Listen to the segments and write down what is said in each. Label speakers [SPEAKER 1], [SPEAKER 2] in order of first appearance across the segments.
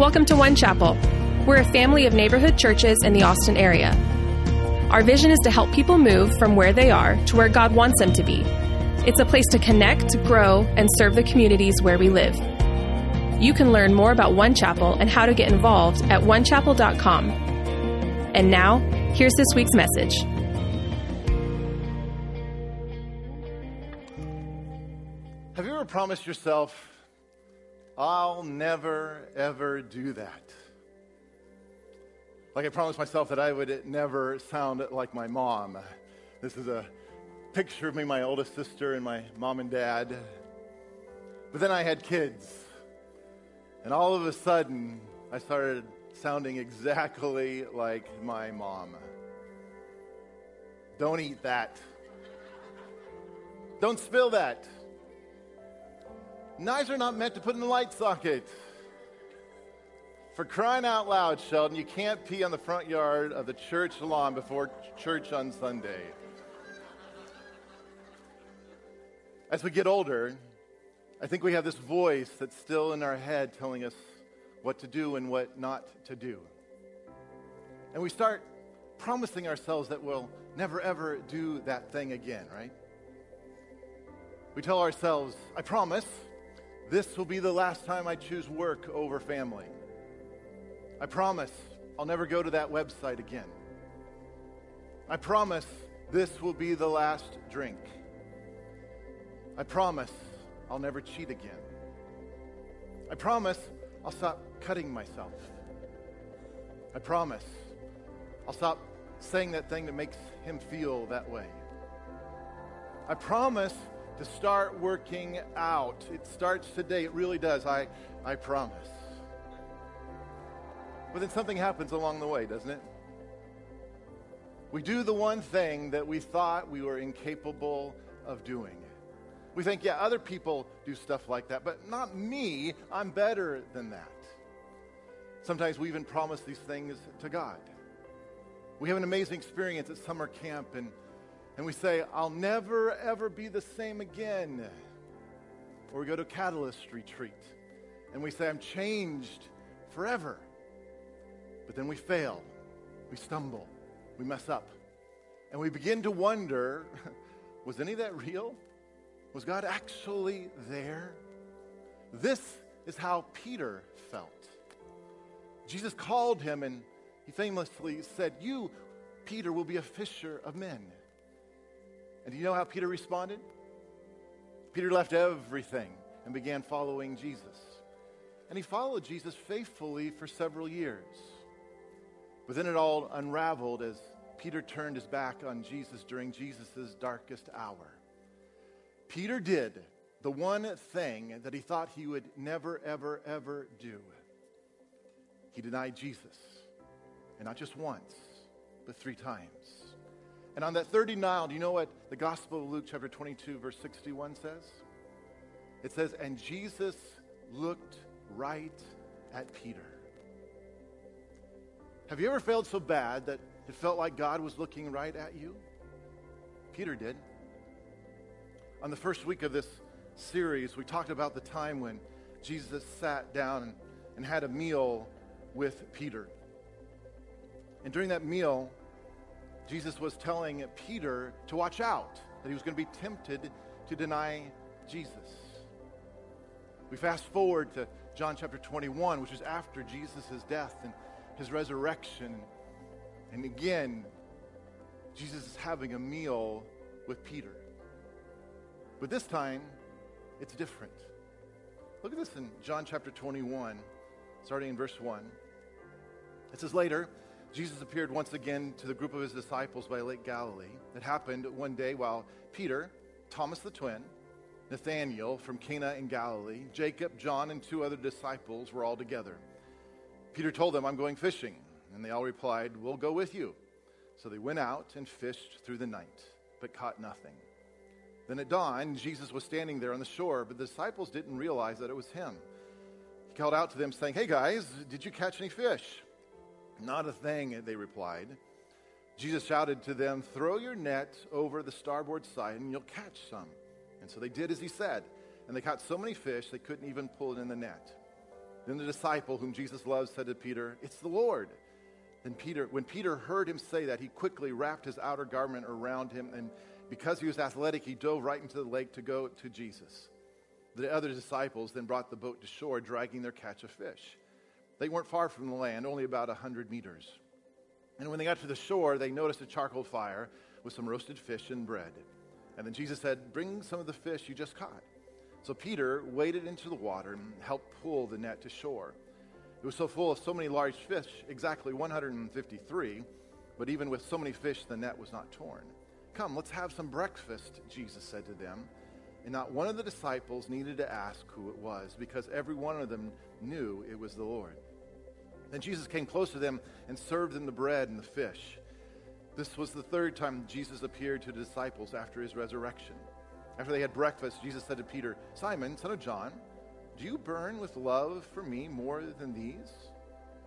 [SPEAKER 1] Welcome to One Chapel. We're a family of neighborhood churches in the Austin area. Our vision is to help people move from where they are to where God wants them to be. It's a place to connect, grow, and serve the communities where we live. You can learn more about One Chapel and how to get involved at onechapel.com. And now, here's this week's message.
[SPEAKER 2] Have you ever promised yourself, I'll never, ever do that? Like I promised myself that I would never sound like my mom. This is a picture of me, my oldest sister, and my mom and dad. But then I had kids. And all of a sudden, I started sounding exactly like my mom. Don't eat that. Don't spill that. Knives are not meant to put in the light socket. For crying out loud, Sheldon, you can't pee on the front yard of the church lawn before church on Sunday. As we get older, I think we have this voice that's still in our head telling us what to do and what not to do. And we start promising ourselves that we'll never ever do that thing again, right? We tell ourselves, I promise, this will be the last time I choose work over family. I promise I'll never go to that website again. I promise this will be the last drink. I promise I'll never cheat again. I promise I'll stop cutting myself. I promise I'll stop saying that thing that makes him feel that way. I promise to start working out. It starts today. It really does. I, I promise. But then something happens along the way, doesn't it? We do the one thing that we thought we were incapable of doing. We think, yeah, other people do stuff like that, but not me. I'm better than that. Sometimes we even promise these things to God. We have an amazing experience at summer camp, and, and we say, I'll never, ever be the same again. Or we go to a Catalyst Retreat, and we say, I'm changed forever. But then we fail, we stumble, we mess up, and we begin to wonder was any of that real? Was God actually there? This is how Peter felt. Jesus called him and he famously said, You, Peter, will be a fisher of men. And do you know how Peter responded? Peter left everything and began following Jesus. And he followed Jesus faithfully for several years. But then it all unraveled as Peter turned his back on Jesus during Jesus' darkest hour. Peter did the one thing that he thought he would never, ever, ever do. He denied Jesus. And not just once, but three times. And on that third denial, do you know what the Gospel of Luke, chapter 22, verse 61 says? It says, And Jesus looked right at Peter. Have you ever failed so bad that it felt like God was looking right at you? Peter did. On the first week of this series, we talked about the time when Jesus sat down and had a meal with Peter. And during that meal, Jesus was telling Peter to watch out, that he was going to be tempted to deny Jesus. We fast forward to John chapter 21, which is after Jesus' death and his resurrection. And again, Jesus is having a meal with Peter. But this time, it's different. Look at this in John chapter 21, starting in verse 1. It says, Later, Jesus appeared once again to the group of his disciples by Lake Galilee. It happened one day while Peter, Thomas the twin, Nathanael from Cana in Galilee, Jacob, John, and two other disciples were all together. Peter told them, I'm going fishing. And they all replied, We'll go with you. So they went out and fished through the night, but caught nothing. Then at dawn, Jesus was standing there on the shore, but the disciples didn't realize that it was him. He called out to them, saying, Hey guys, did you catch any fish? Not a thing, they replied. Jesus shouted to them, Throw your net over the starboard side and you'll catch some. And so they did as he said. And they caught so many fish they couldn't even pull it in the net. Then the disciple whom Jesus loved said to Peter, It's the Lord. Then Peter, when Peter heard him say that, he quickly wrapped his outer garment around him, and because he was athletic, he dove right into the lake to go to Jesus. The other disciples then brought the boat to shore, dragging their catch of fish. They weren't far from the land, only about a hundred meters. And when they got to the shore, they noticed a charcoal fire with some roasted fish and bread. And then Jesus said, Bring some of the fish you just caught. So Peter waded into the water and helped pull the net to shore. It was so full of so many large fish, exactly 153, but even with so many fish, the net was not torn. Come, let's have some breakfast, Jesus said to them. And not one of the disciples needed to ask who it was, because every one of them knew it was the Lord. Then Jesus came close to them and served them the bread and the fish. This was the third time Jesus appeared to the disciples after his resurrection. After they had breakfast, Jesus said to Peter, Simon, son of John, do you burn with love for me more than these?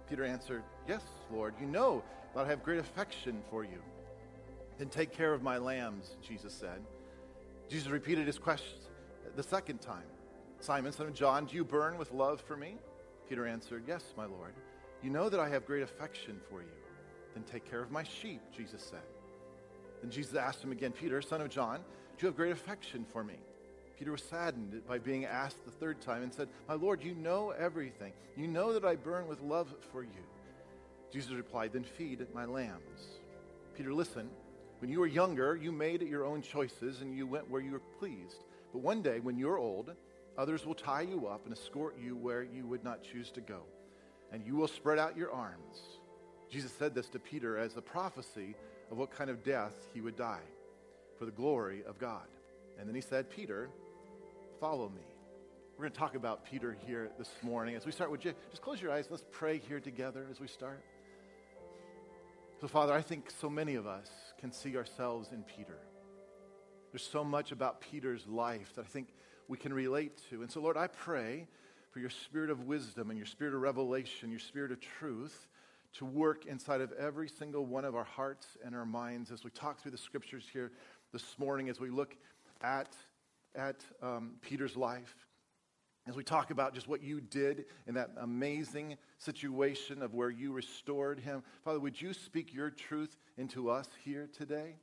[SPEAKER 2] Peter answered, Yes, Lord, you know that I have great affection for you. Then take care of my lambs, Jesus said. Jesus repeated his question the second time Simon, son of John, do you burn with love for me? Peter answered, Yes, my Lord. You know that I have great affection for you. Then take care of my sheep, Jesus said. Then Jesus asked him again, Peter, son of John, do you have great affection for me? Peter was saddened by being asked the third time and said, My Lord, you know everything. You know that I burn with love for you. Jesus replied, Then feed my lambs. Peter, listen. When you were younger, you made your own choices and you went where you were pleased. But one day, when you're old, others will tie you up and escort you where you would not choose to go. And you will spread out your arms. Jesus said this to Peter as a prophecy of what kind of death he would die for the glory of God. And then he said, Peter, follow me. We're going to talk about Peter here this morning. As we start, would you just close your eyes? Let's pray here together as we start. So, Father, I think so many of us can see ourselves in Peter. There's so much about Peter's life that I think we can relate to. And so, Lord, I pray for your spirit of wisdom and your spirit of revelation, your spirit of truth to work inside of every single one of our hearts and our minds as we talk through the scriptures here this morning, as we look at, at um, Peter's life, as we talk about just what you did in that amazing situation of where you restored him. Father, would you speak your truth into us here today?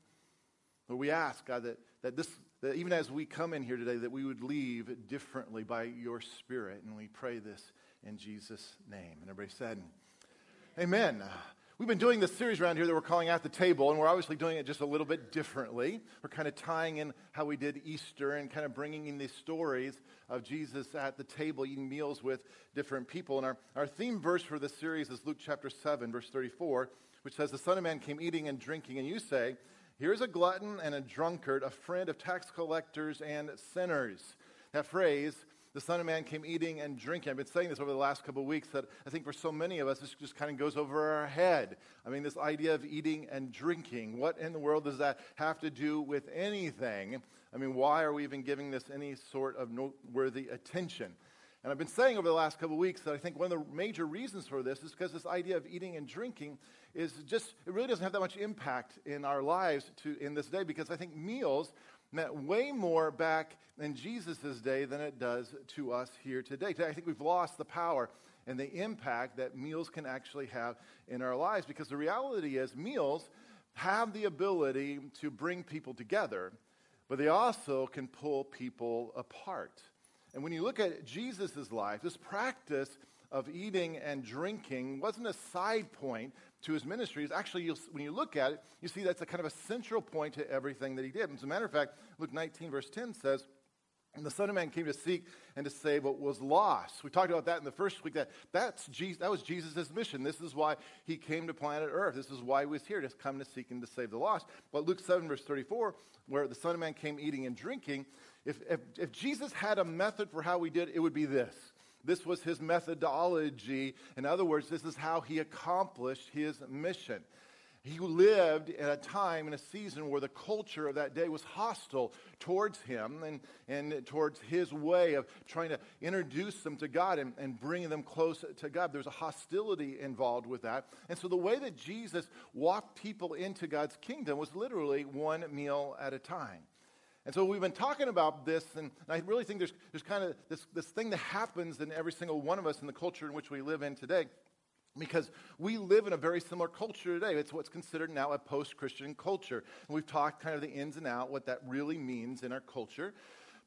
[SPEAKER 2] Lord, we ask, God, that, that, this, that even as we come in here today, that we would leave differently by your Spirit. And we pray this in Jesus' name. And everybody said, Amen. Uh, we've been doing this series around here that we're calling At the Table, and we're obviously doing it just a little bit differently. We're kind of tying in how we did Easter and kind of bringing in these stories of Jesus at the table eating meals with different people. And our, our theme verse for this series is Luke chapter 7, verse 34, which says, The Son of Man came eating and drinking, and you say, Here's a glutton and a drunkard, a friend of tax collectors and sinners. That phrase, the Son of Man came eating and drinking. I've been saying this over the last couple of weeks that I think for so many of us, this just kind of goes over our head. I mean, this idea of eating and drinking, what in the world does that have to do with anything? I mean, why are we even giving this any sort of noteworthy attention? And I've been saying over the last couple of weeks that I think one of the major reasons for this is because this idea of eating and drinking is just, it really doesn't have that much impact in our lives to, in this day because I think meals meant way more back in Jesus' day than it does to us here today. Today, I think we've lost the power and the impact that meals can actually have in our lives because the reality is, meals have the ability to bring people together, but they also can pull people apart. And when you look at Jesus' life, this practice of eating and drinking wasn't a side point to his ministry is actually, when you look at it, you see that's a kind of a central point to everything that he did. As a matter of fact, Luke 19, verse 10 says, and the Son of Man came to seek and to save what was lost. We talked about that in the first week. That that's Jesus, that was Jesus' mission. This is why he came to planet Earth. This is why he was here, to come to seek and to save the lost. But Luke 7, verse 34, where the Son of Man came eating and drinking, if, if, if Jesus had a method for how we did, it it would be this. This was his methodology. In other words, this is how he accomplished his mission. He lived at a time in a season where the culture of that day was hostile towards him and, and towards his way of trying to introduce them to God and, and bring them close to God. There's a hostility involved with that. And so the way that Jesus walked people into God's kingdom was literally one meal at a time. And so we've been talking about this, and I really think there's, there's kind of this, this thing that happens in every single one of us in the culture in which we live in today. Because we live in a very similar culture today. It's what's considered now a post Christian culture. And we've talked kind of the ins and out, what that really means in our culture.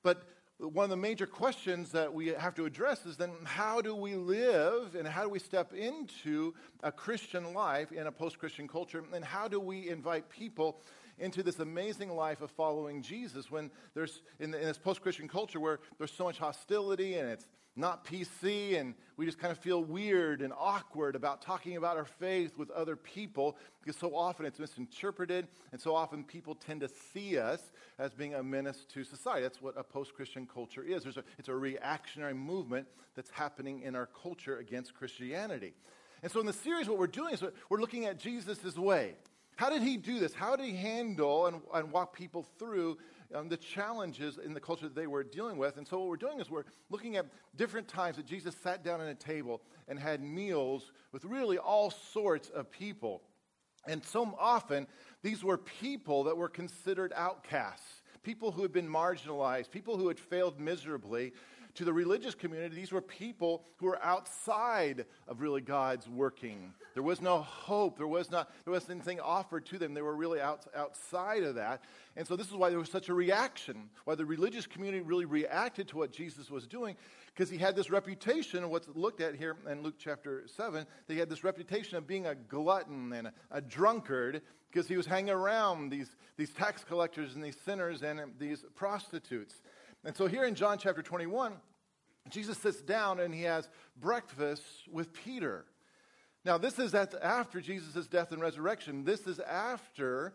[SPEAKER 2] But one of the major questions that we have to address is then how do we live and how do we step into a Christian life in a post Christian culture? And how do we invite people into this amazing life of following Jesus when there's, in, in this post Christian culture where there's so much hostility and it's not PC, and we just kind of feel weird and awkward about talking about our faith with other people because so often it's misinterpreted, and so often people tend to see us as being a menace to society. That's what a post Christian culture is. A, it's a reactionary movement that's happening in our culture against Christianity. And so, in the series, what we're doing is we're looking at Jesus' way. How did he do this? How did he handle and, and walk people through um, the challenges in the culture that they were dealing with? And so, what we're doing is we're looking at different times that Jesus sat down at a table and had meals with really all sorts of people. And so often, these were people that were considered outcasts, people who had been marginalized, people who had failed miserably, to the religious community, these were people who were outside of really God's working. There was no hope. There was not there was anything offered to them. They were really out, outside of that. And so this is why there was such a reaction, why the religious community really reacted to what Jesus was doing, because he had this reputation, what's looked at here in Luke chapter 7, that he had this reputation of being a glutton and a, a drunkard, because he was hanging around these, these tax collectors and these sinners and these prostitutes. And so here in John chapter 21, Jesus sits down and he has breakfast with Peter. Now, this is after Jesus' death and resurrection. This is after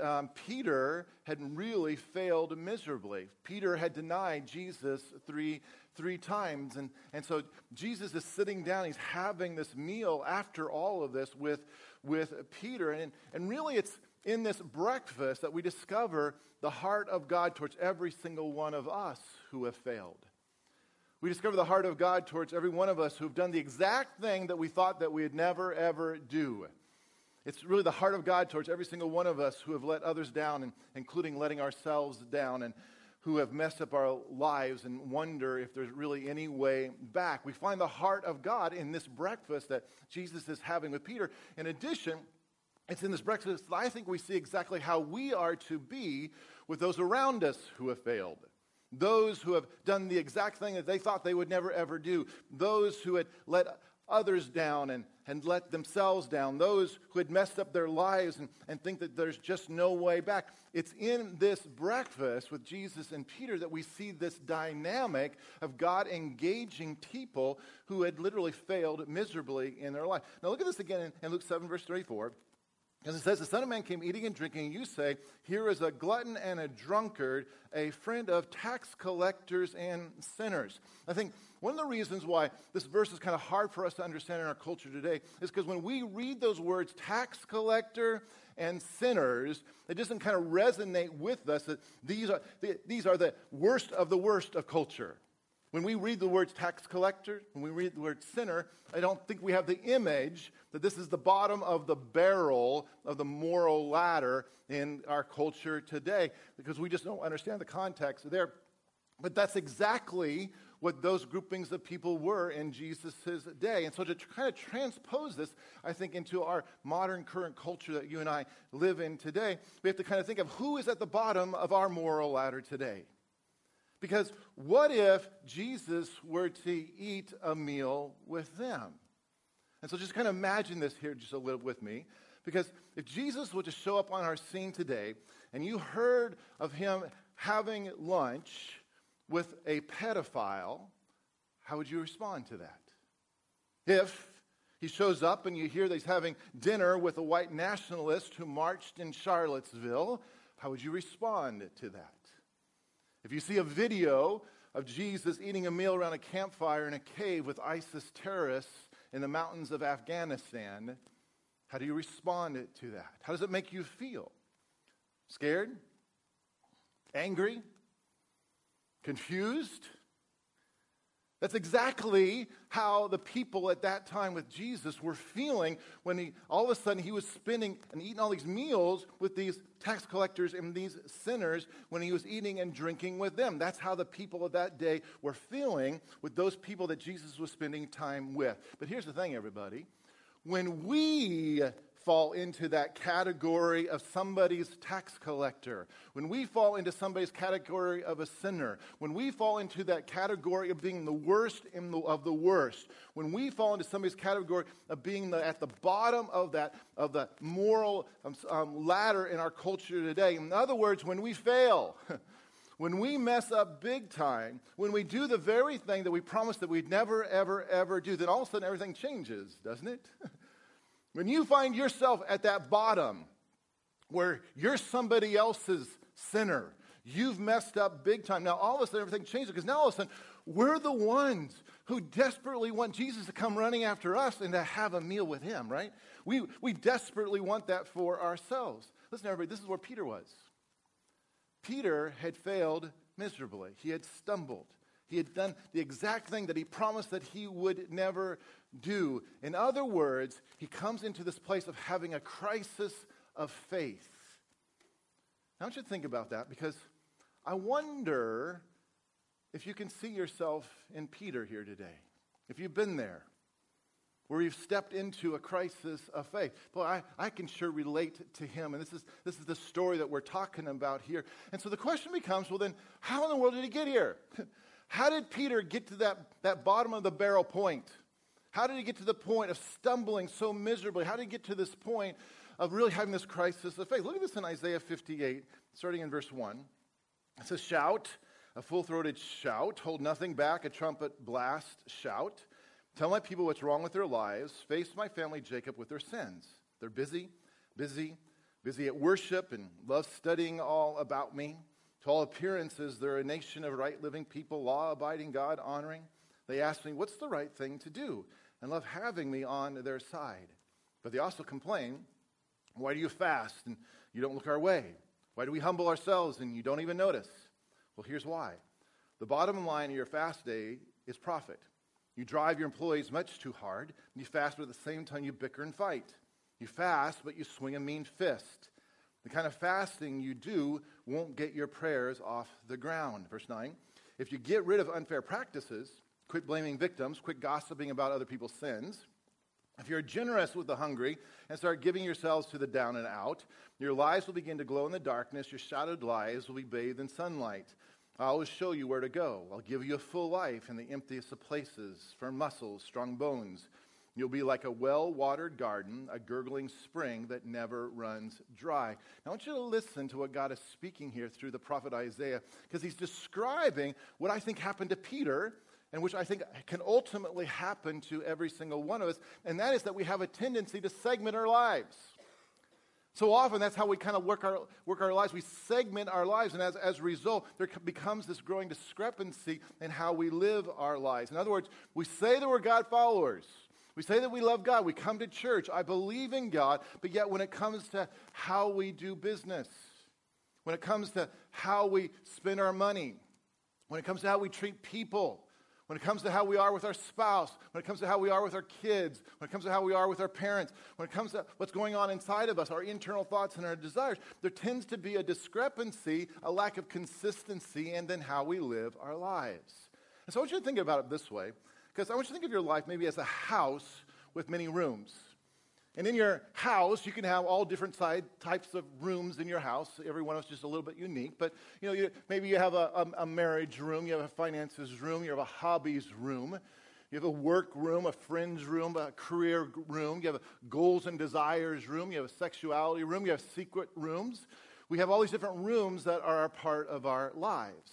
[SPEAKER 2] um, Peter had really failed miserably. Peter had denied Jesus three, three times. And, and so Jesus is sitting down. He's having this meal after all of this with, with Peter. And, and really, it's, in this breakfast that we discover the heart of God towards every single one of us who have failed. We discover the heart of God towards every one of us who've done the exact thing that we thought that we'd never, ever do. It's really the heart of God towards every single one of us who have let others down, and, including letting ourselves down, and who have messed up our lives and wonder if there's really any way back. We find the heart of God in this breakfast that Jesus is having with Peter. In addition, it's in this breakfast that I think we see exactly how we are to be with those around us who have failed. Those who have done the exact thing that they thought they would never ever do. Those who had let others down and, and let themselves down. Those who had messed up their lives and, and think that there's just no way back. It's in this breakfast with Jesus and Peter that we see this dynamic of God engaging people who had literally failed miserably in their life. Now, look at this again in, in Luke 7, verse 34. As it says, the Son of Man came eating and drinking, and you say, Here is a glutton and a drunkard, a friend of tax collectors and sinners. I think one of the reasons why this verse is kind of hard for us to understand in our culture today is because when we read those words, tax collector and sinners, it doesn't kind of resonate with us that these are, these are the worst of the worst of culture. When we read the words tax collector, when we read the word sinner, I don't think we have the image that this is the bottom of the barrel of the moral ladder in our culture today because we just don't understand the context there. But that's exactly what those groupings of people were in Jesus' day. And so to kind of transpose this, I think, into our modern current culture that you and I live in today, we have to kind of think of who is at the bottom of our moral ladder today. Because what if Jesus were to eat a meal with them? And so just kind of imagine this here just a little with me. Because if Jesus were to show up on our scene today and you heard of him having lunch with a pedophile, how would you respond to that? If he shows up and you hear that he's having dinner with a white nationalist who marched in Charlottesville, how would you respond to that? If you see a video of Jesus eating a meal around a campfire in a cave with ISIS terrorists in the mountains of Afghanistan, how do you respond to that? How does it make you feel? Scared? Angry? Confused? That's exactly how the people at that time with Jesus were feeling when he, all of a sudden he was spending and eating all these meals with these tax collectors and these sinners when he was eating and drinking with them. That's how the people of that day were feeling with those people that Jesus was spending time with. But here's the thing, everybody. When we fall into that category of somebody's tax collector, when we fall into somebody's category of a sinner, when we fall into that category of being the worst the, of the worst, when we fall into somebody's category of being the, at the bottom of that of the moral um, um, ladder in our culture today, in other words, when we fail. when we mess up big time, when we do the very thing that we promised that we'd never, ever, ever do, then all of a sudden everything changes, doesn't it? When you find yourself at that bottom where you're somebody else's sinner, you've messed up big time. Now, all of a sudden, everything changes because now all of a sudden, we're the ones who desperately want Jesus to come running after us and to have a meal with him, right? We, we desperately want that for ourselves. Listen, everybody, this is where Peter was. Peter had failed miserably, he had stumbled. He had done the exact thing that he promised that he would never do. In other words, he comes into this place of having a crisis of faith. Now, I want you to think about that because I wonder if you can see yourself in Peter here today. If you've been there, where you've stepped into a crisis of faith. Boy, I, I can sure relate to him. And this is, this is the story that we're talking about here. And so the question becomes well, then, how in the world did he get here? how did Peter get to that, that bottom of the barrel point? How did he get to the point of stumbling so miserably? How did he get to this point of really having this crisis of faith? Look at this in Isaiah 58, starting in verse 1. It says, Shout, a full throated shout, hold nothing back, a trumpet blast, shout. Tell my people what's wrong with their lives, face my family Jacob with their sins. They're busy, busy, busy at worship and love studying all about me. To all appearances, they're a nation of right living people, law abiding, God honoring. They ask me, What's the right thing to do? and love having me on their side. But they also complain, Why do you fast and you don't look our way? Why do we humble ourselves and you don't even notice? Well, here's why. The bottom line of your fast day is profit. You drive your employees much too hard. You fast, but at the same time, you bicker and fight. You fast, but you swing a mean fist. The kind of fasting you do won't get your prayers off the ground. Verse 9 If you get rid of unfair practices, Quit blaming victims. Quit gossiping about other people's sins. If you're generous with the hungry and start giving yourselves to the down and out, your lives will begin to glow in the darkness. Your shadowed lives will be bathed in sunlight. I'll always show you where to go. I'll give you a full life in the emptiest of places, firm muscles, strong bones. You'll be like a well watered garden, a gurgling spring that never runs dry. Now, I want you to listen to what God is speaking here through the prophet Isaiah, because he's describing what I think happened to Peter and which I think can ultimately happen to every single one of us, and that is that we have a tendency to segment our lives. So often, that's how we kind of work our, work our lives. We segment our lives, and as, as a result, there becomes this growing discrepancy in how we live our lives. In other words, we say that we're God followers. We say that we love God. We come to church. I believe in God. But yet, when it comes to how we do business, when it comes to how we spend our money, when it comes to how we treat people, when it comes to how we are with our spouse, when it comes to how we are with our kids, when it comes to how we are with our parents, when it comes to what's going on inside of us, our internal thoughts and our desires, there tends to be a discrepancy, a lack of consistency, and then how we live our lives. And so I want you to think about it this way, because I want you to think of your life maybe as a house with many rooms. And in your house, you can have all different side, types of rooms in your house. Every one of us just a little bit unique. But you know, you, maybe you have a, a, a, marriage room, you have a finances room, you have a hobbies room, you have a work room, a friends room, a career room, you have a goals and desires room, you have a sexuality room, you have secret rooms. We have all these different rooms that are a part of our lives.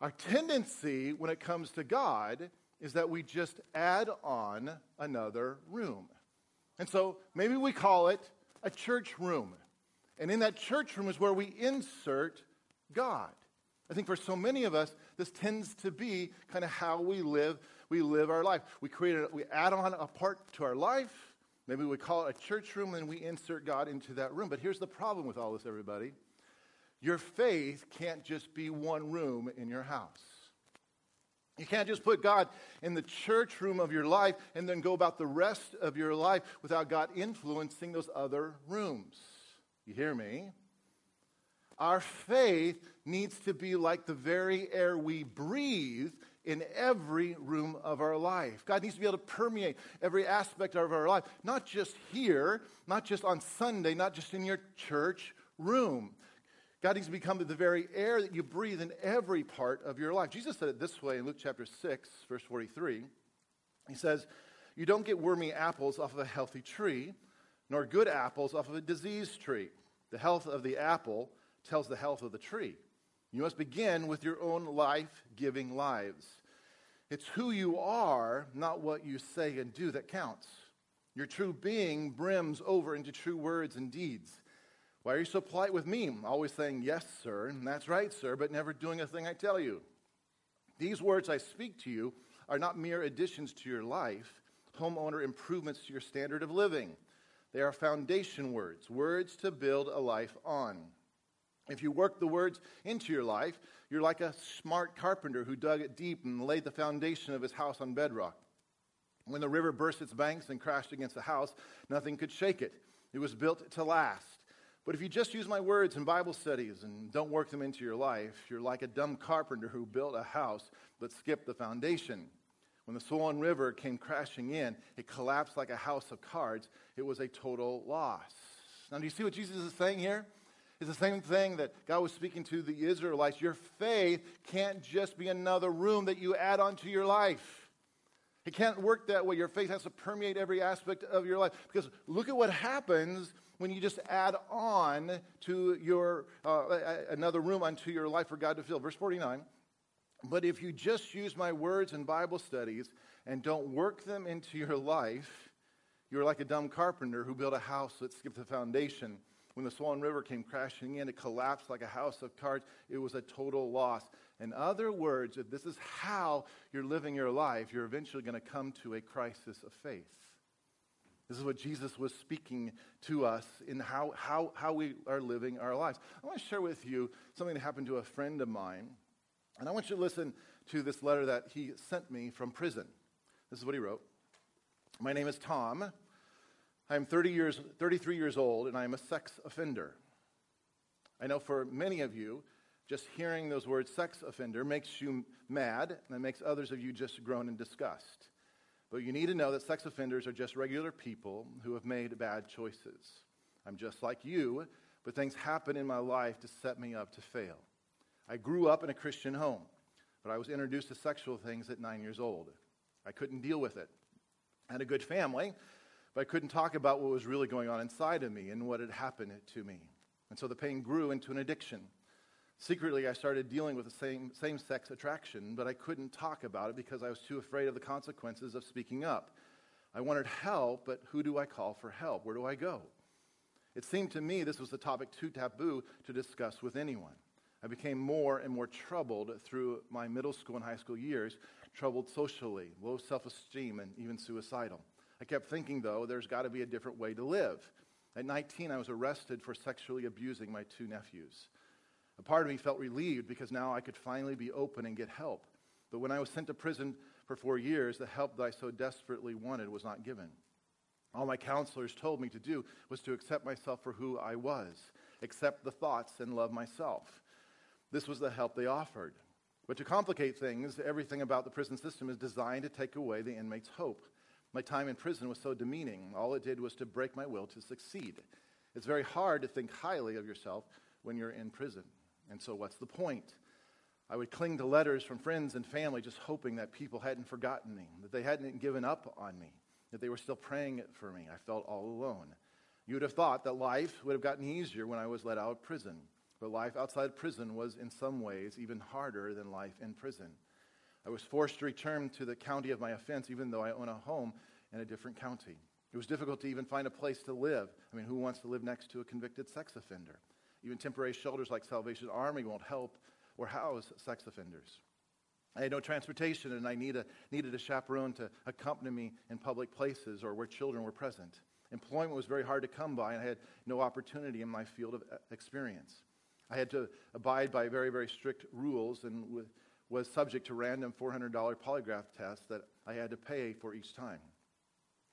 [SPEAKER 2] Our tendency when it comes to God is that we just add on another room. And so maybe we call it a church room. And in that church room is where we insert God. I think for so many of us, this tends to be kind of how we live, we live our life. We create a, we add on a part to our life. Maybe we call it a church room and we insert God into that room. But here's the problem with all this, everybody. Your faith can't just be one room in your house. You can't just put God in the church room of your life and then go about the rest of your life without God influencing those other rooms. You hear me? Our faith needs to be like the very air we breathe in every room of our life. God needs to be able to permeate every aspect of our life, not just here, not just on Sunday, not just in your church room. God needs to become the very air that you breathe in every part of your life. Jesus said it this way in Luke chapter 6, verse 43. He says, You don't get wormy apples off of a healthy tree, nor good apples off of a diseased tree. The health of the apple tells the health of the tree. You must begin with your own life giving lives. It's who you are, not what you say and do, that counts. Your true being brims over into true words and deeds. Why are you so polite with me? Always saying, Yes, sir, and that's right, sir, but never doing a thing I tell you. These words I speak to you are not mere additions to your life, homeowner improvements to your standard of living. They are foundation words, words to build a life on. If you work the words into your life, you're like a smart carpenter who dug it deep and laid the foundation of his house on bedrock. When the river burst its banks and crashed against the house, nothing could shake it. It was built to last. But if you just use my words in Bible studies and don't work them into your life, you're like a dumb carpenter who built a house but skipped the foundation. When the swollen river came crashing in, it collapsed like a house of cards. It was a total loss. Now, do you see what Jesus is saying here? It's the same thing that God was speaking to the Israelites. Your faith can't just be another room that you add onto your life. It can't work that way. Your faith has to permeate every aspect of your life. Because look at what happens when you just add on to your uh, another room onto your life for God to fill. Verse 49. But if you just use my words in Bible studies and don't work them into your life, you're like a dumb carpenter who built a house that skipped the foundation. When the swollen river came crashing in, it collapsed like a house of cards. It was a total loss. In other words, if this is how you're living your life, you're eventually going to come to a crisis of faith. This is what Jesus was speaking to us in how, how, how we are living our lives. I want to share with you something that happened to a friend of mine. And I want you to listen to this letter that he sent me from prison. This is what he wrote My name is Tom. I am 30 years, 33 years old, and I am a sex offender. I know for many of you, just hearing those words sex offender makes you mad, and it makes others of you just groan in disgust. But you need to know that sex offenders are just regular people who have made bad choices. I'm just like you, but things happen in my life to set me up to fail. I grew up in a Christian home, but I was introduced to sexual things at nine years old. I couldn't deal with it. I had a good family, but I couldn't talk about what was really going on inside of me and what had happened to me. And so the pain grew into an addiction. Secretly, I started dealing with the same, same sex attraction, but I couldn't talk about it because I was too afraid of the consequences of speaking up. I wanted help, but who do I call for help? Where do I go? It seemed to me this was the topic too taboo to discuss with anyone. I became more and more troubled through my middle school and high school years, troubled socially, low self esteem, and even suicidal. I kept thinking, though, there's got to be a different way to live. At 19, I was arrested for sexually abusing my two nephews. A part of me felt relieved because now I could finally be open and get help. But when I was sent to prison for four years, the help that I so desperately wanted was not given. All my counselors told me to do was to accept myself for who I was, accept the thoughts, and love myself. This was the help they offered. But to complicate things, everything about the prison system is designed to take away the inmate's hope. My time in prison was so demeaning. All it did was to break my will to succeed. It's very hard to think highly of yourself when you're in prison. And so, what's the point? I would cling to letters from friends and family, just hoping that people hadn't forgotten me, that they hadn't given up on me, that they were still praying for me. I felt all alone. You would have thought that life would have gotten easier when I was let out of prison. But life outside prison was, in some ways, even harder than life in prison. I was forced to return to the county of my offense, even though I own a home in a different county. It was difficult to even find a place to live. I mean, who wants to live next to a convicted sex offender? Even temporary shelters like Salvation Army won't help or house sex offenders. I had no transportation, and I need a, needed a chaperone to accompany me in public places or where children were present. Employment was very hard to come by, and I had no opportunity in my field of uh, experience. I had to abide by very, very strict rules, and with was subject to random $400 polygraph tests that I had to pay for each time.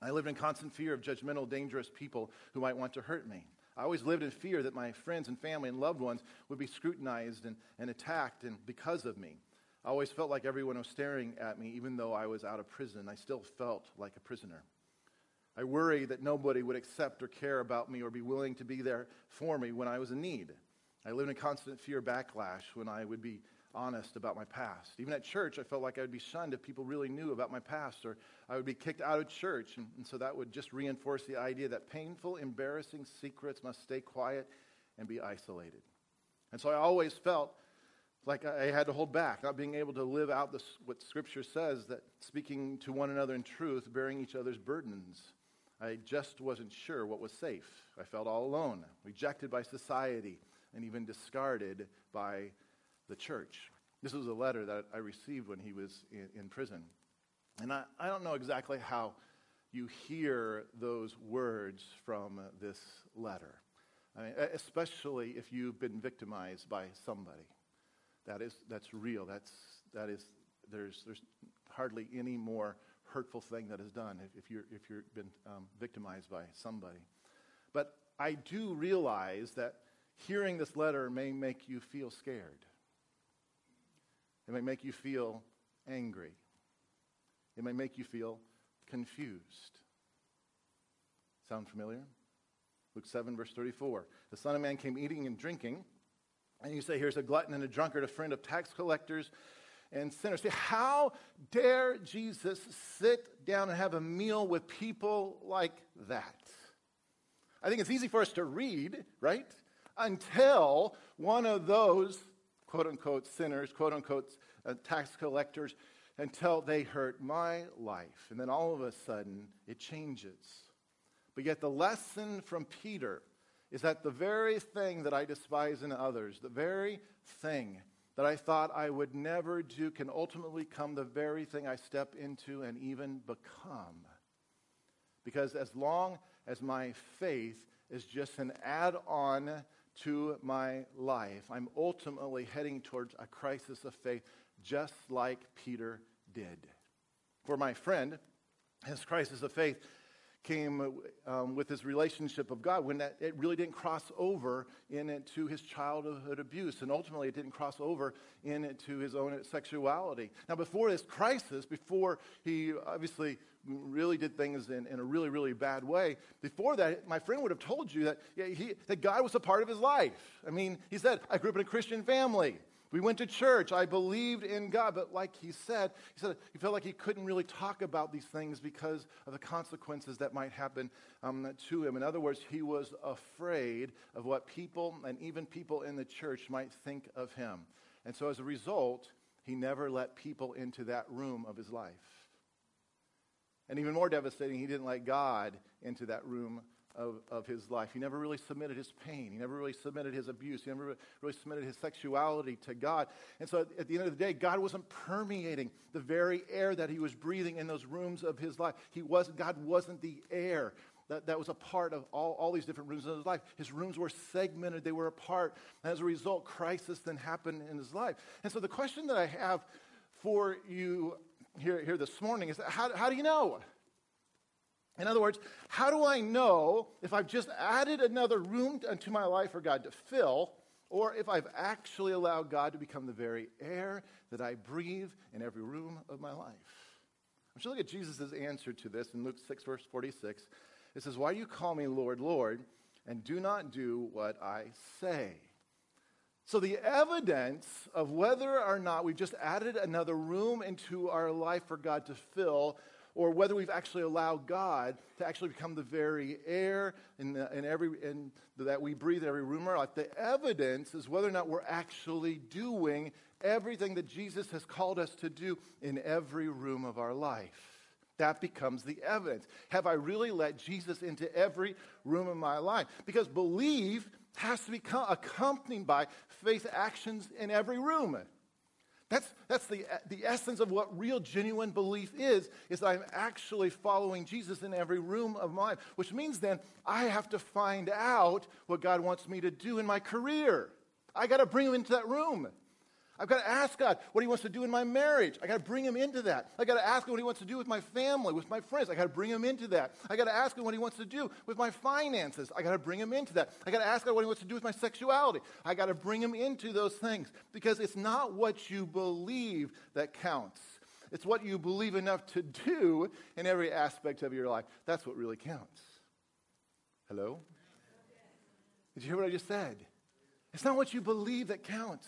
[SPEAKER 2] I lived in constant fear of judgmental, dangerous people who might want to hurt me. I always lived in fear that my friends and family and loved ones would be scrutinized and, and attacked and because of me. I always felt like everyone was staring at me, even though I was out of prison. I still felt like a prisoner. I worried that nobody would accept or care about me or be willing to be there for me when I was in need. I lived in constant fear backlash when I would be honest about my past. Even at church, I felt like I would be shunned if people really knew about my past, or I would be kicked out of church. And, and so that would just reinforce the idea that painful, embarrassing secrets must stay quiet and be isolated. And so I always felt like I had to hold back, not being able to live out this, what Scripture says that speaking to one another in truth, bearing each other's burdens. I just wasn't sure what was safe. I felt all alone, rejected by society, and even discarded by the church. This was a letter that I received when he was in, in prison. And I, I don't know exactly how you hear those words from this letter, I mean, especially if you've been victimized by somebody. That is, that's real. That's, that is, there's, there's hardly any more hurtful thing that is done if, if, you're, if you've been um, victimized by somebody. But I do realize that hearing this letter may make you feel scared. It may make you feel angry. It may make you feel confused. Sound familiar? Luke 7, verse 34. The Son of Man came eating and drinking. And you say, here's a glutton and a drunkard, a friend of tax collectors and sinners. See, how dare Jesus sit down and have a meal with people like that? I think it's easy for us to read, right? Until one of those quote unquote sinners, quote unquote uh, tax collectors, until they hurt my life. And then all of a sudden, it changes. But yet, the lesson from Peter is that the very thing that I despise in others, the very thing that I thought I would never do, can ultimately come the very thing I step into and even become. Because as long as my faith is just an add on to my life. I'm ultimately heading towards a crisis of faith, just like Peter did. For my friend, his crisis of faith came um, with his relationship of God when that, it really didn't cross over into his childhood abuse. And ultimately, it didn't cross over into his own sexuality. Now, before this crisis, before he obviously really did things in, in a really, really bad way, before that, my friend would have told you that, yeah, he, that God was a part of his life. I mean, he said, I grew up in a Christian family. We went to church. I believed in God. But like he said, he said he felt like he couldn't really talk about these things because of the consequences that might happen um, to him. In other words, he was afraid of what people and even people in the church might think of him. And so as a result, he never let people into that room of his life. And even more devastating, he didn't let God into that room of, of his life. He never really submitted his pain. He never really submitted his abuse. He never really submitted his sexuality to God. And so at, the end of the day, God wasn't permeating the very air that he was breathing in those rooms of his life. He wasn't, God wasn't the air. That, that was a part of all, all these different rooms in his life. His rooms were segmented, they were apart. And as a result, crisis then happened in his life. And so the question that I have for you here, here this morning is how, how do you know? In other words, how do I know if I've just added another room to my life for God to fill, or if I've actually allowed God to become the very air that I breathe in every room of my life? I want you look at Jesus' answer to this in Luke 6, verse 46. It says, Why do you call me Lord, Lord, and do not do what I say? So, the evidence of whether or not we've just added another room into our life for God to fill or whether we've actually allowed God to actually become the very air in, the, in every, in that we breathe every room of our life. The evidence is whether or not we're actually doing everything that Jesus has called us to do in every room of our life. That becomes the evidence. Have I really let Jesus into every room of my life? Because believe has to be accompanied by faith actions in every room. That's, that's the, the essence of what real, genuine belief is, is that I'm actually following Jesus in every room of my life, which means then I have to find out what God wants me to do in my career. I got to bring him into that room. I've got to ask God what He wants to do in my marriage. I got to bring Him into that. I got to ask Him what He wants to do with my family, with my friends. I got to bring Him into that. I got to ask Him what He wants to do with my finances. I got to bring Him into that. I got to ask God what He wants to do with my sexuality. I got to bring Him into those things because it's not what you believe that counts. It's what you believe enough to do in every aspect of your life. That's what really counts. Hello? Did you hear what I just said? It's not what you believe that counts.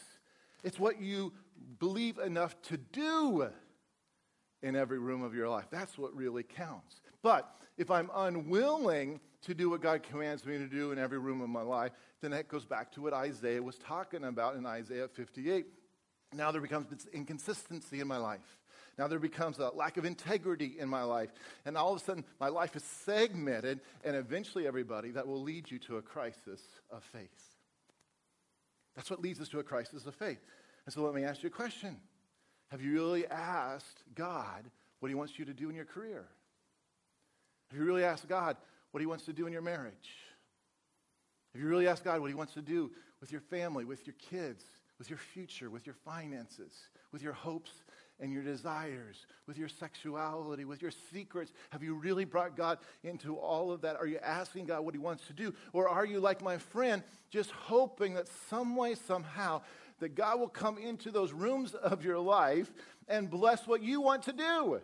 [SPEAKER 2] It's what you believe enough to do in every room of your life. That's what really counts. But if I'm unwilling to do what God commands me to do in every room of my life, then that goes back to what Isaiah was talking about in Isaiah 58. Now there becomes this inconsistency in my life. Now there becomes a lack of integrity in my life. And all of a sudden, my life is segmented, and eventually, everybody, that will lead you to a crisis of faith. That's what leads us to a crisis of faith. And so let me ask you a question Have you really asked God what He wants you to do in your career? Have you really asked God what He wants to do in your marriage? Have you really asked God what He wants to do with your family, with your kids, with your future, with your finances, with your hopes and your desires, with your sexuality, with your secrets? Have you really brought God into all of that? Are you asking God what He wants to do? Or are you like my friend, just hoping that some way, somehow, that God will come into those rooms of your life and bless what you want to do?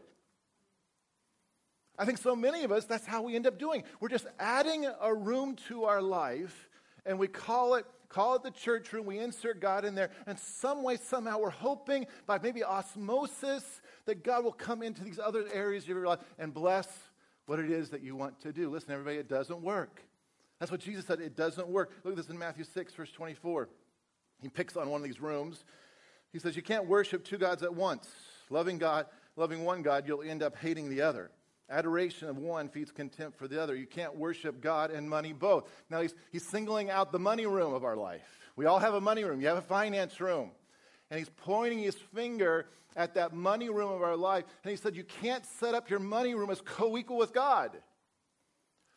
[SPEAKER 2] I think so many of us, that's how we end up doing. We're just adding a room to our life and we call it call it the church room, we insert God in there, and some way, somehow, we're hoping by maybe osmosis that God will come into these other areas of your life and bless what it is that you want to do. Listen, everybody, it doesn't work. That's what Jesus said. It doesn't work. Look at this in Matthew 6, verse 24. He picks on one of these rooms. He says, You can't worship two gods at once. Loving God, loving one God, you'll end up hating the other. Adoration of one feeds contempt for the other. You can't worship God and money both. Now, he's, he's singling out the money room of our life. We all have a money room, you have a finance room. And he's pointing his finger at that money room of our life. And he said, You can't set up your money room as co equal with God.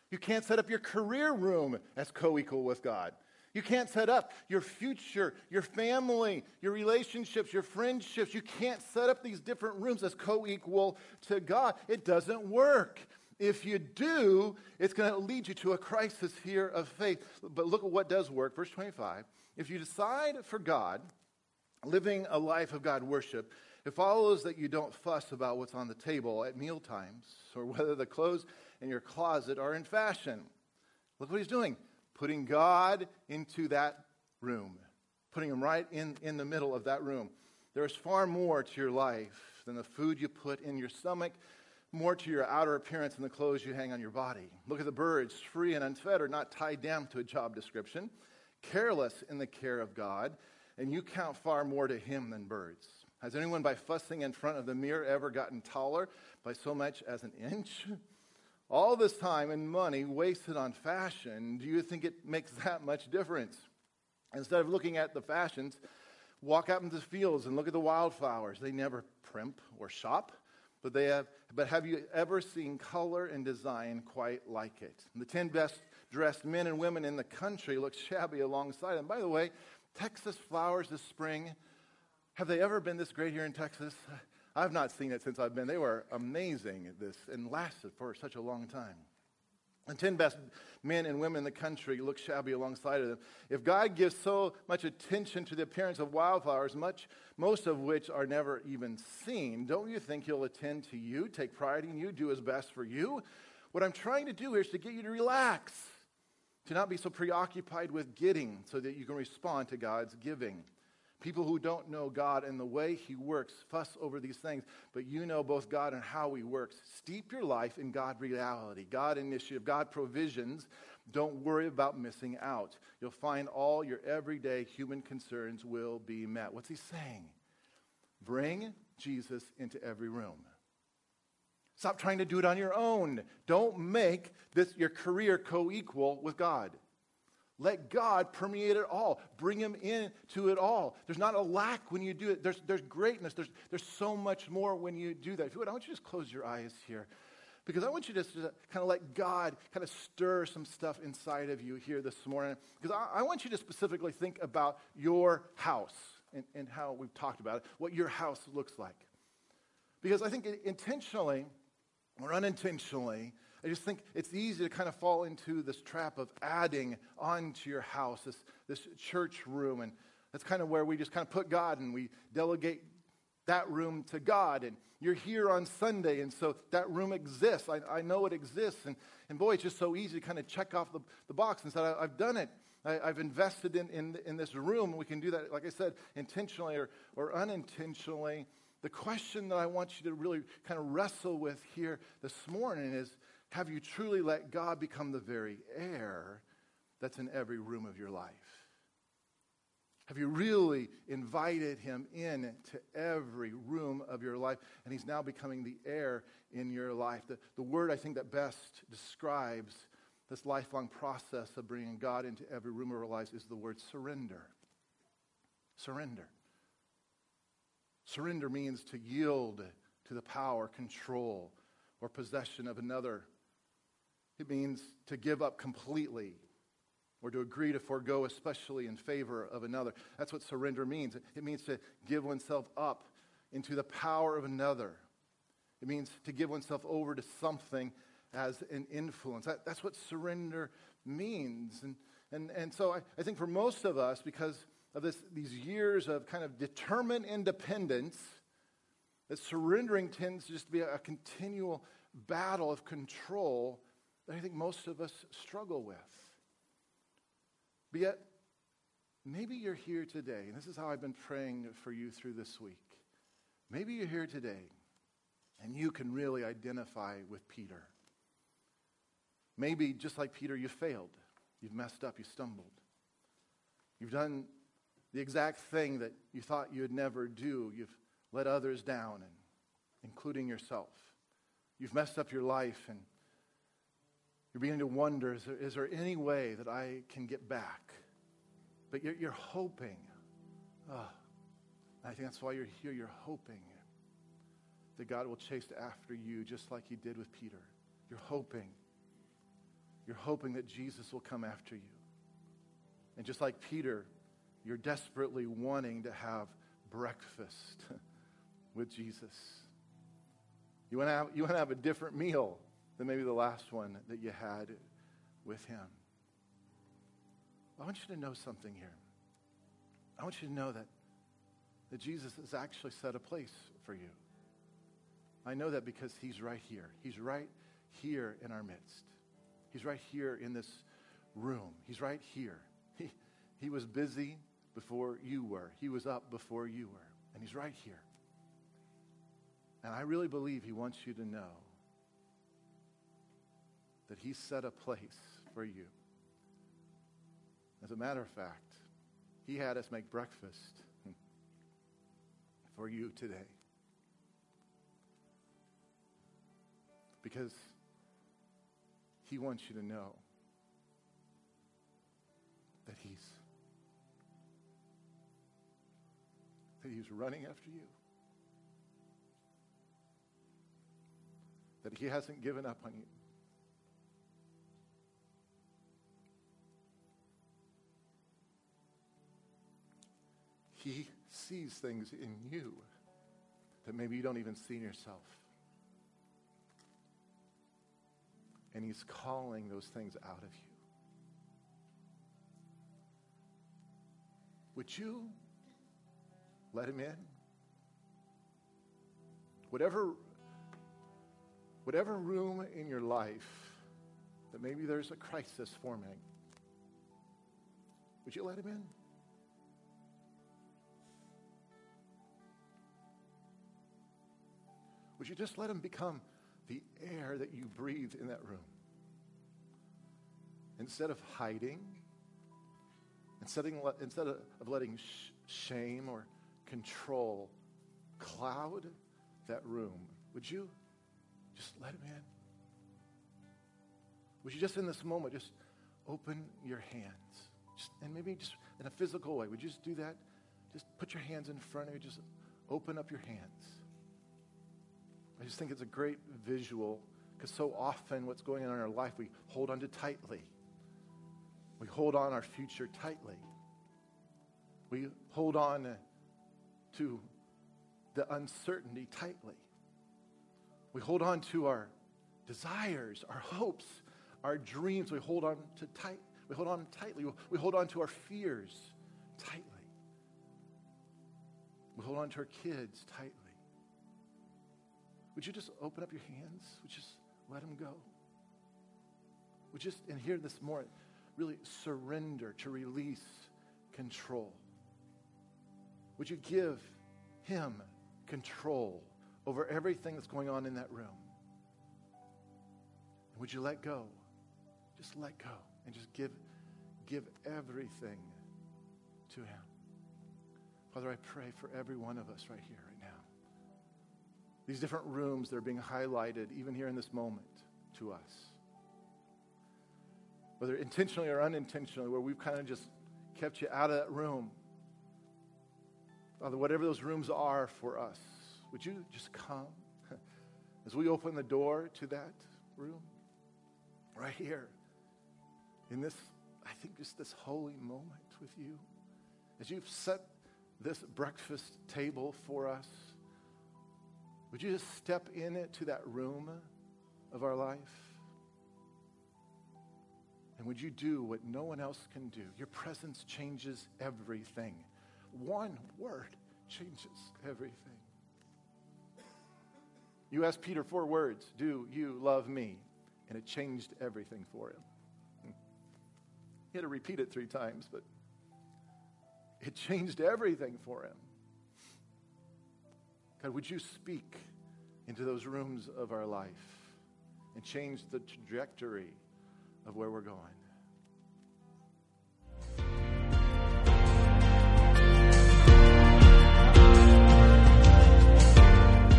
[SPEAKER 2] You can't set up your career room as co equal with God. You can't set up your future, your family, your relationships, your friendships. You can't set up these different rooms as co equal to God. It doesn't work. If you do, it's going to lead you to a crisis here of faith. But look at what does work. Verse 25. If you decide for God, living a life of God worship, it follows that you don't fuss about what's on the table at meal times or whether the clothes in your closet are in fashion. Look what he's doing putting God into that room, putting him right in, in the middle of that room. There's far more to your life than the food you put in your stomach, more to your outer appearance than the clothes you hang on your body. Look at the birds, free and unfettered, not tied down to a job description, careless in the care of God, and you count far more to him than birds. Has anyone, by fussing in front of the mirror, ever gotten taller by so much as an inch? All this time and money wasted on fashion, do you think it makes that much difference? Instead of looking at the fashions, walk out into the fields and look at the wildflowers. They never primp or shop, but they have but have you ever seen color and design quite like it? The 10 best dressed men and women in the country look shabby alongside them. By the way, Texas flowers this spring, have they ever been this great here in Texas? I've not seen it since I've been. They were amazing at this and lasted for such a long time. The 10 best men and women in the country look shabby alongside of them. If God gives so much attention to the appearance of wildflowers, much, most of which are never even seen, don't you think He'll attend to you, take pride in you, do His best for you? What I'm trying to do here is to get you to relax, to not be so preoccupied with getting so that you can respond to God's giving. People who don't know God and the way He works fuss over these things, but you know both God and how He works. Steep your life in God reality, God initiative, God provisions. Don't worry about missing out. You'll find all your everyday human concerns will be met. What's He saying? Bring Jesus into every room. Stop trying to do it on your own. Don't make this your career co equal with God. Let God permeate it all. Bring Him into it all. There's not a lack when you do it. There's, there's greatness. There's, there's so much more when you do that. If you would, I want you to just close your eyes here. Because I want you to just kind of let God kind of stir some stuff inside of you here this morning. Because I, I want you to specifically think about your house. and, in how we've talked about it, what your house looks like. Because I think intentionally or unintentionally, I just think it's easy to kind of fall into this trap of adding onto your house, this, this church room. And that's kind of where we just kind of put God and we delegate that room to God. And you're here on Sunday, and so that room exists. I, I know it exists. And, and boy, it's just so easy to kind of check off the, the box and say, I've done it. I, have invested in, in, in this room. We can do that, like I said, intentionally or, or unintentionally. The question that I want you to really kind of wrestle with here this morning is have you truly let God become the very air that's in every room of your life? Have you really invited him in to every room of your life? And he's now becoming the air in your life. The, the word I think that best describes this lifelong process of bringing God into every room of our lives is the word surrender. Surrender. Surrender means to yield to the power, control, or possession of another. It means to give up completely or to agree to forego, especially in favor of another. That's what surrender means. It means to give oneself up into the power of another. It means to give oneself over to something as an influence. That, that's what surrender means. And, and, and so I, I think for most of us, because of this, these years of kind of determined independence, that surrendering tends just to be a, a continual battle of control that I think most of us struggle with. But yet, maybe you're here today, and this is how I've been praying for you through this week. Maybe you're here today, and you can really identify with Peter. Maybe, just like Peter, you failed. You've messed up. You stumbled. You've done the exact thing that you thought you'd never do. You've let others down, and including yourself. You've messed up your life, and you're beginning to wonder is there, is there any way that I can get back? But you're, you're hoping. Oh, I think that's why you're here. You're hoping that God will chase after you just like he did with Peter. You're hoping. You're hoping that Jesus will come after you. And just like Peter, you're desperately wanting to have breakfast with Jesus. You want to have, you want to have a different meal than maybe the last one that you had with him. I want you to know something here. I want you to know that, that Jesus has actually set a place for you. I know that because he's right here. He's right here in our midst. He's right here in this room. He's right here. He, he was busy before you were. He was up before you were. And he's right here. And I really believe he wants you to know that He set a place for you. As a matter of fact, He had us make breakfast for you today. Because He wants you to know that He's that He's running after you. That He hasn't given up on you. He sees things in you that maybe you don't even see in yourself. And He's calling those things out of you. Would you let Him in? Whatever, whatever room in your life that maybe there's a crisis forming, would you let Him in? Would you just let him become the air that you breathe in that room? Instead of hiding, instead of, instead of letting sh- shame or control cloud that room, would you just let him in? Would you just in this moment just open your hands? Just, and maybe just in a physical way, would you just do that? Just put your hands in front of you, just open up your hands. I just think it's a great visual because so often what's going on in our life, we hold on to tightly. We hold on our future tightly. We hold on to the uncertainty tightly. We hold on to our desires, our hopes, our dreams. We hold on to tight. We hold on tightly. We hold on to our fears tightly. We hold on to our kids tightly. Would you just open up your hands? Would you just let them go? Would just, and here this morning, really surrender to release control? Would you give him control over everything that's going on in that room? And would you let go? Just let go and just give, give everything to him. Father, I pray for every one of us right here. These different rooms that are being highlighted, even here in this moment, to us. Whether intentionally or unintentionally, where we've kind of just kept you out of that room. Father, whatever those rooms are for us, would you just come as we open the door to that room? Right here, in this, I think, just this holy moment with you. As you've set this breakfast table for us, would you just step in it to that room of our life? And would you do what no one else can do? Your presence changes everything. One word changes everything. You asked Peter four words Do you love me? And it changed everything for him. He had to repeat it three times, but it changed everything for him. God, would you speak into those rooms of our life and change the trajectory of where we're going?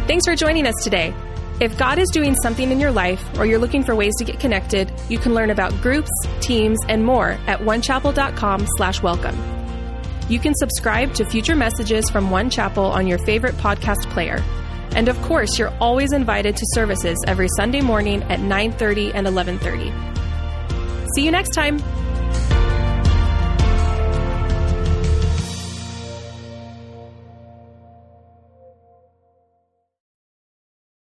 [SPEAKER 1] Thanks for joining us today. If God is doing something in your life or you're looking for ways to get connected, you can learn about groups, teams, and more at onechapel.com/welcome. You can subscribe to future messages from One Chapel on your favorite podcast player. And of course, you're always invited to services every Sunday morning at 9:30 and 11:30. See you next time.